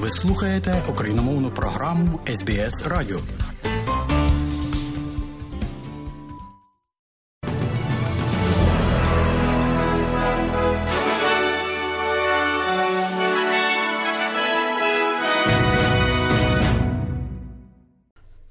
Ви слухаєте україномовну програму СБС Радіо.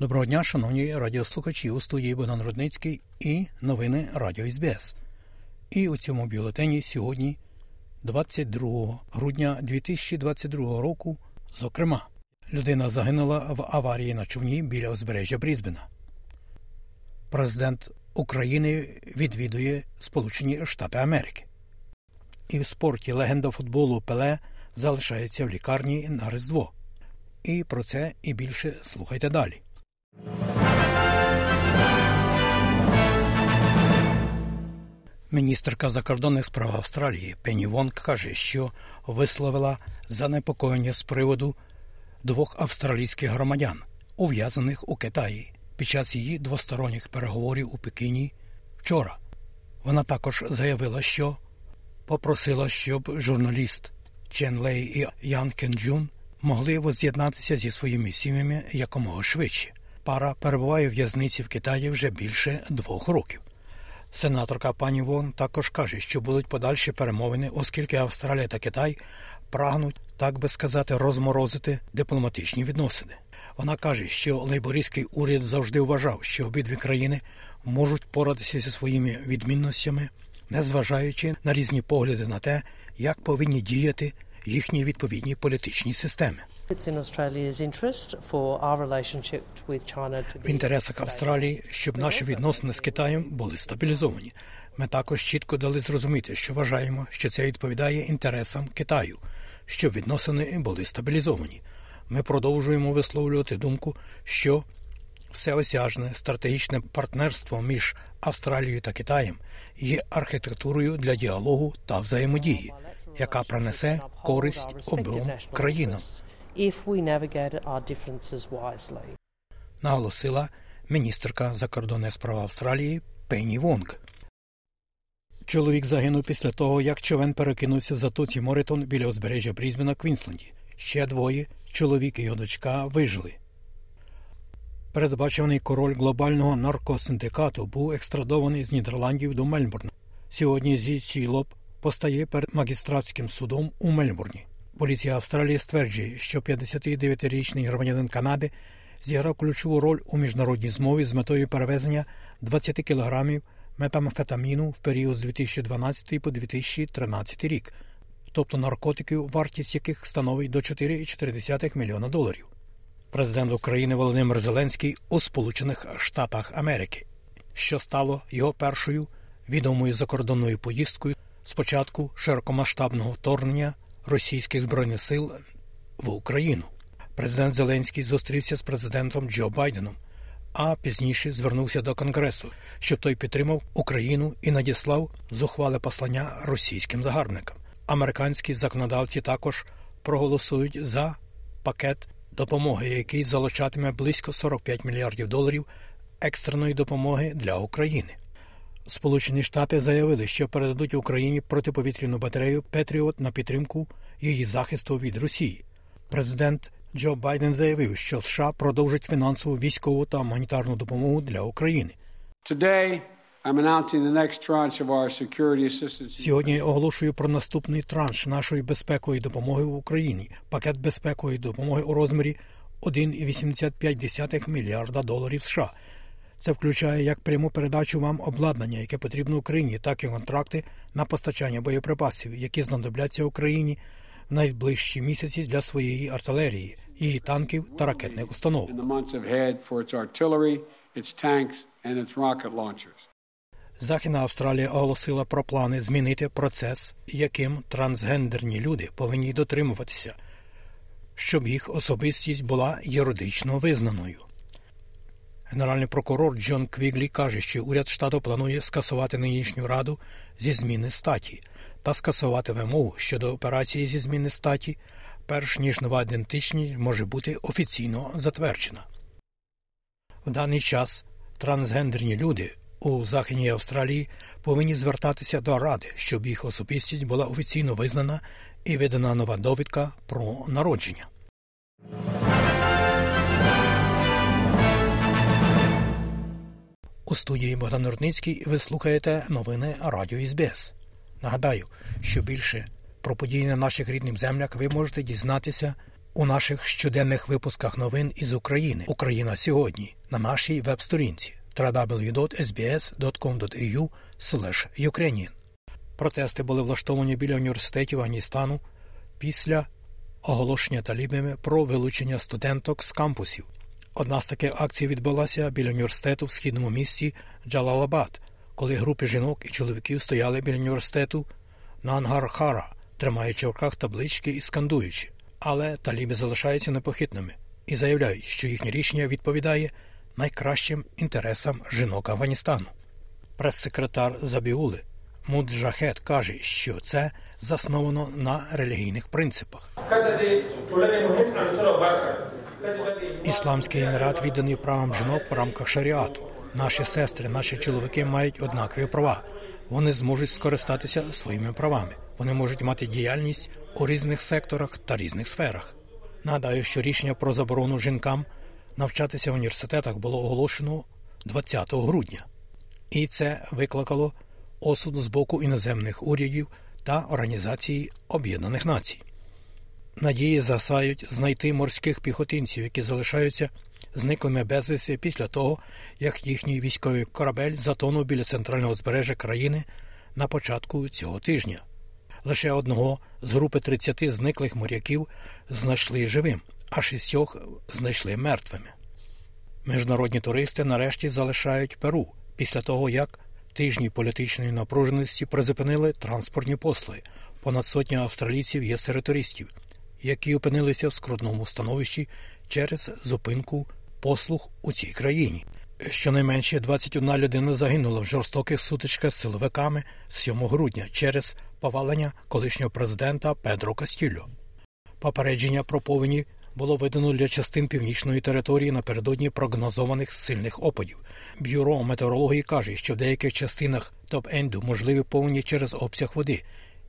Доброго дня, шановні радіослухачі у студії Богдан Рудницький і новини Радіо СБС. І у цьому бюлетені сьогодні, 22 грудня 2022 року, зокрема, людина загинула в аварії на човні біля узбережжя Брізбена. Президент України відвідує Сполучені Штати Америки. І в спорті легенда футболу Пеле залишається в лікарні на Різдво. І про це і більше слухайте далі. Міністерка закордонних справ Австралії Пенні Вонг каже, що висловила занепокоєння з приводу двох австралійських громадян, ув'язаних у Китаї під час її двосторонніх переговорів у Пекіні вчора. Вона також заявила, що попросила, щоб журналіст Чен Лей і Ян Кенджун могли воз'єднатися зі своїми сім'ями якомога швидше. Пара перебуває в в'язниці в Китаї вже більше двох років. Сенаторка пані Вон також каже, що будуть подальші перемовини, оскільки Австралія та Китай прагнуть, так би сказати, розморозити дипломатичні відносини. Вона каже, що лейбористський уряд завжди вважав, що обидві країни можуть порадитися зі своїми відмінностями, незважаючи на різні погляди на те, як повинні діяти їхні відповідні політичні системи. В інтересах Австралії, щоб наші відносини з Китаєм були стабілізовані. Ми також чітко дали зрозуміти, що вважаємо, що це відповідає інтересам Китаю, щоб відносини були стабілізовані. Ми продовжуємо висловлювати думку, що всеосяжне стратегічне партнерство між Австралією та Китаєм є архітектурою для діалогу та взаємодії, яка принесе користь обом країнам. Наголосила міністерка закордонних справ Австралії Пенні Вонг. Чоловік загинув після того, як човен перекинувся в затоці Моритон біля узбережжя Брізбена, Квінсленді. Ще двоє чоловік і його дочка вижили. Передбачуваний король глобального наркосиндикату був екстрадований з Нідерландів до Мельбурна. Сьогодні Це Чі Лоп постає перед магістратським судом у Мельбурні. Поліція Австралії стверджує, що 59-річний громадянин Канади зіграв ключову роль у міжнародній змові з метою перевезення 20 кілограмів метамфетаміну в період з 2012 по 2013 рік, тобто наркотиків, вартість яких становить до 4,4 мільйона доларів. Президент України Володимир Зеленський у Сполучених Штатах Америки, що стало його першою відомою закордонною поїздкою з початку широкомасштабного вторгнення російських збройних сил в Україну. Президент Зеленський зустрівся з президентом Джо Байденом, а пізніше звернувся до Конгресу, щоб той підтримав Україну і надіслав зухвале послання російським загарбникам. Американські законодавці також проголосують за пакет допомоги, який залучатиме близько 45 мільярдів доларів екстреної допомоги для України. Сполучені Штати заявили, що передадуть Україні протиповітряну батарею Петріот на підтримку її захисту від Росії. Президент Джо Байден заявив, що США продовжать фінансову військову та гуманітарну допомогу для України. Сьогодні я оголошую про наступний транш нашої безпекової допомоги в Україні. Пакет безпекової допомоги у розмірі 1,85 мільярда доларів США. Це включає як пряму передачу вам обладнання, яке потрібно Україні, так і контракти на постачання боєприпасів, які знадобляться Україні в найближчі місяці для своєї артилерії, її танків та ракетних установ. Західна Австралія оголосила про плани змінити процес, яким трансгендерні люди повинні дотримуватися, щоб їх особистість була юридично визнаною. Генеральний прокурор Джон Квіглі каже, що уряд штату планує скасувати нинішню раду зі зміни статі та скасувати вимогу щодо операції зі зміни статі, перш ніж нова ідентичність може бути офіційно затверджена. В даний час трансгендерні люди у Західній Австралії повинні звертатися до ради, щоб їх особистість була офіційно визнана і видана нова довідка про народження. У студії Богдан Рудницький ви слухаєте новини Радіо СБС. Нагадаю, що більше про події на наших рідних землях ви можете дізнатися у наших щоденних випусках новин із України Україна сьогодні на нашій веб-сторінці www.sbs.com.au Ukrainian. Протести були влаштовані біля університетів Афганістану після оголошення талібами про вилучення студенток з кампусів. Одна з таких акцій відбулася біля університету в східному місті Джалалабад, коли групи жінок і чоловіків стояли біля університету на Ангархара, тримаючи в руках таблички і скандуючи. Але таліби залишаються непохитними і заявляють, що їхнє рішення відповідає найкращим інтересам жінок Афганістану. Прес-секретар Забіули Муджахет каже, що це засновано на релігійних принципах. Ісламський емірат відданий правам жінок в рамках шаріату. Наші сестри, наші чоловіки мають однакові права. Вони зможуть скористатися своїми правами. Вони можуть мати діяльність у різних секторах та різних сферах. Нагадаю, що рішення про заборону жінкам навчатися в університетах було оголошено 20 грудня, і це викликало осуд з боку іноземних урядів та Організації Об'єднаних Націй. Надії засають знайти морських піхотинців, які залишаються зниклими безвісті після того, як їхній військовий корабель затонув біля центрального збережжя країни на початку цього тижня. Лише одного з групи 30 зниклих моряків знайшли живим, а шістьох знайшли мертвими. Міжнародні туристи нарешті залишають Перу після того, як тижні політичної напруженості призупинили транспортні послуги. Понад сотня австралійців є серед туристів, які опинилися в скрутному становищі через зупинку послуг у цій країні. Щонайменше 21 людина загинула в жорстоких сутичках з силовиками з 7 грудня через повалення колишнього президента Педро Кастільо. Попередження про повені було видано для частин північної території напередодні прогнозованих сильних опадів. Бюро метеорології каже, що в деяких частинах топ-енду можливі повені через обсяг води,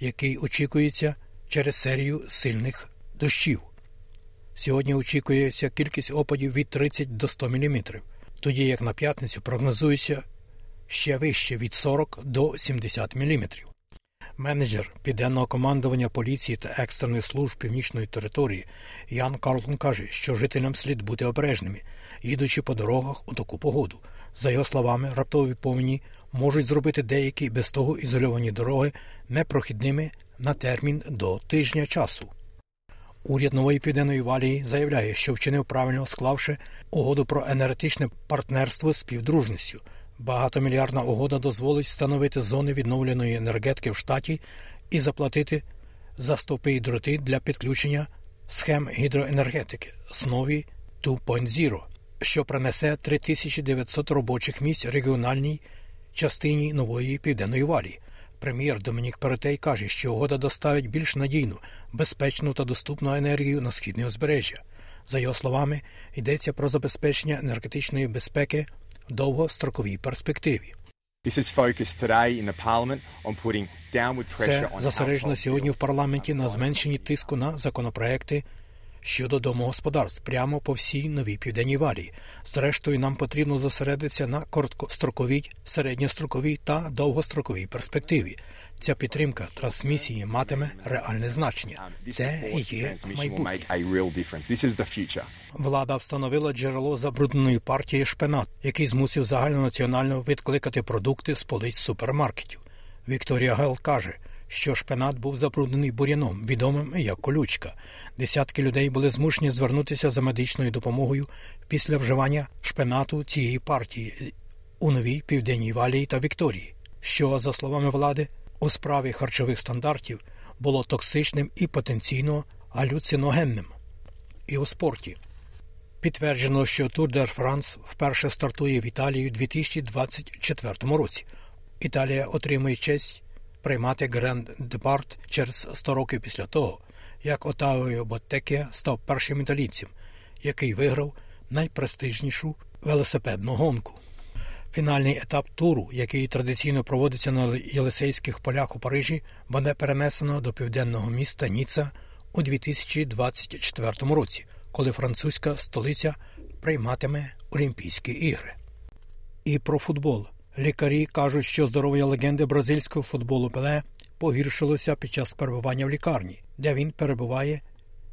який очікується через серію сильних дощів. Сьогодні очікується кількість опадів від 30 до 100 мм, тоді як на п'ятницю прогнозується ще вище від 40 до 70 мм. Менеджер південного командування поліції та екстрених служб північної території Ян Карлон каже, що жителям слід бути обережними, їдучи по дорогах у таку погоду. За його словами, раптові повені можуть зробити деякі без того ізольовані дороги непрохідними на термін до тижня часу. Уряд нової південної валії заявляє, що вчинив правильно склавши угоду про енергетичне партнерство з співдружністю – Багатомільярдна угода дозволить встановити зони відновленої енергетики в штаті і заплатити за стовпи і дроти для підключення схем гідроенергетики Снові 2.0, що принесе 3900 робочих місць регіональній частині нової південної валії. Прем'єр Домінік Перетей каже, що угода доставить більш надійну, безпечну та доступну енергію на східне узбережжя. За його словами, йдеться про забезпечення енергетичної безпеки в довгостроковій перспективі. Це зосереджено сьогодні в парламенті на зменшенні тиску на законопроекти щодо домогосподарств прямо по всій новій південній валії. Зрештою, нам потрібно зосередитися на короткостроковій, середньостроковій та довгостроковій перспективі. Ця підтримка трансмісії матиме реальне значення. Це і є майбутнє. Влада встановила джерело забрудненої партії шпинат, який змусив загальнонаціонально відкликати продукти з полиць супермаркетів. Вікторія Гел каже, що шпинат був забруднений бур'яном, відомим як колючка. Десятки людей були змушені звернутися за медичною допомогою після вживання шпинату цієї партії у новій південній валії та Вікторії, що, за словами влади, у справі харчових стандартів було токсичним і потенційно галюциногенним. І у спорті підтверджено, що Tour de France вперше стартує в Італії у 2024 році. Італія отримує честь приймати Гранд Департ через 100 років після того, як Отавіо Боттекія став першим італійцем, який виграв найпрестижнішу велосипедну гонку. Фінальний етап туру, який традиційно проводиться на Єлисейських полях у Парижі, буде перенесено до південного міста Ніца у 2024 році, коли французька столиця прийматиме Олімпійські ігри. І про футбол. Лікарі кажуть, що здоров'я легенди бразильського футболу Пеле погіршилося під час перебування в лікарні, де він перебуває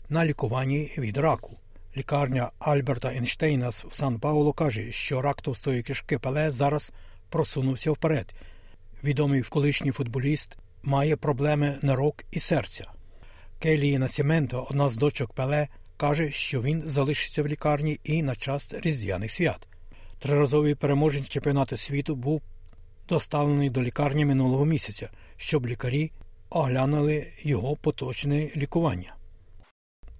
на лікуванні від раку. Лікарня Альберта Ейнштейна в Сан Паулу каже, що рак товстої кишки Пеле зараз просунувся вперед. Відомий колишній футболіст має проблеми нирок і серця. Келії Насіменто, одна з дочок Пеле, каже, що він залишиться в лікарні і на час різдвяних свят. Триразовий переможець чемпіонату світу був доставлений до лікарні минулого місяця, щоб лікарі оглянули його поточне лікування.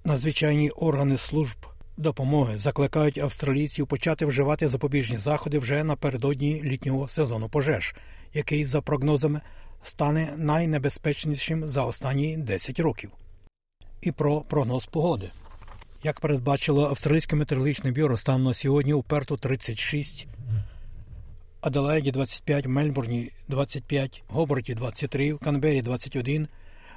Надзвичайні органи служб допомоги закликають австралійців почати вживати запобіжні заходи вже напередодні літнього сезону пожеж, який, за прогнозами, стане найнебезпечнішим за останні 10 років. І про прогноз погоди. Як передбачило Австралійське метеорологічне бюро, станом на сьогодні у Перту 36, Аделаїді 25, Мельбурні 25, Гоборті 23, в Канбері 21,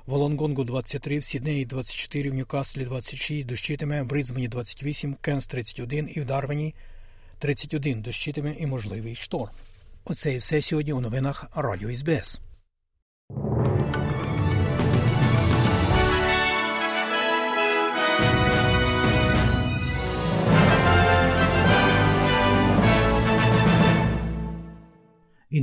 в Волонгонгу 23, в Сіднеї 24, в Ньюкаслі 26, дощитиме, в Бризбені 28, Кенс 31 і в Дарвені 31 дощитиме і можливий шторм. Оце і все сьогодні у новинах Радіо СБС.